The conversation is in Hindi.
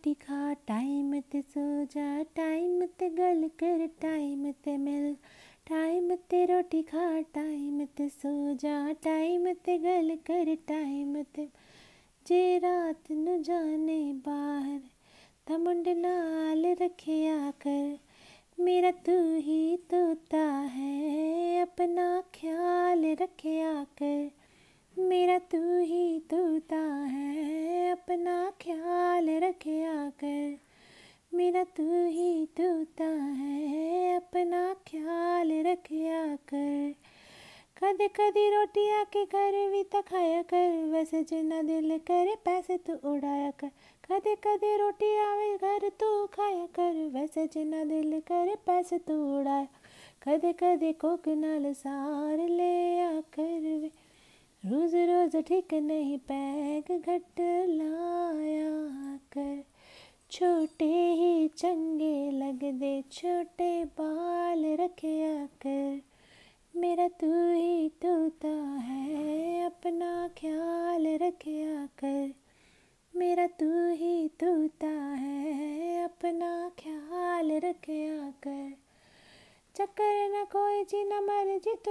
रोटी खा टाइम ते सो जा टाइम ते गल कर टाइम ते मिल। टाइम ते रोटी खा टाइम ते सो जा टाइम ते गल कर टाइम ते जे रात न जाने बाहर मुंडे नाल रखिया कर मेरा तू ही तोता है, अपना ख्याल रखिया कर मेरा तू तू ही तोता है, अपना ख्याल रखिया कर। कद कदी रोटी आके घर भी तो खाया कर वैसे जिन्ना दिल करे पैसे तू उड़ाया कर। कदे कदे रोटी आवे घर तू खाया कर वैसे जिन्ना दिल करे पैसे तू उड़ाया। कदे कदे कोक नाल सार ले आ कर वे। रोज रोज ठीक नहीं पैग घट लाया कर। छोटे ही चंगे लगदे छोटे बाल रखिया कर मेरा तू ही तोता है, अपना ख्याल रखिया कर मेरा तू ही तोता है, अपना ख्याल रखिया कर चक्कर न कोई जी न मर जी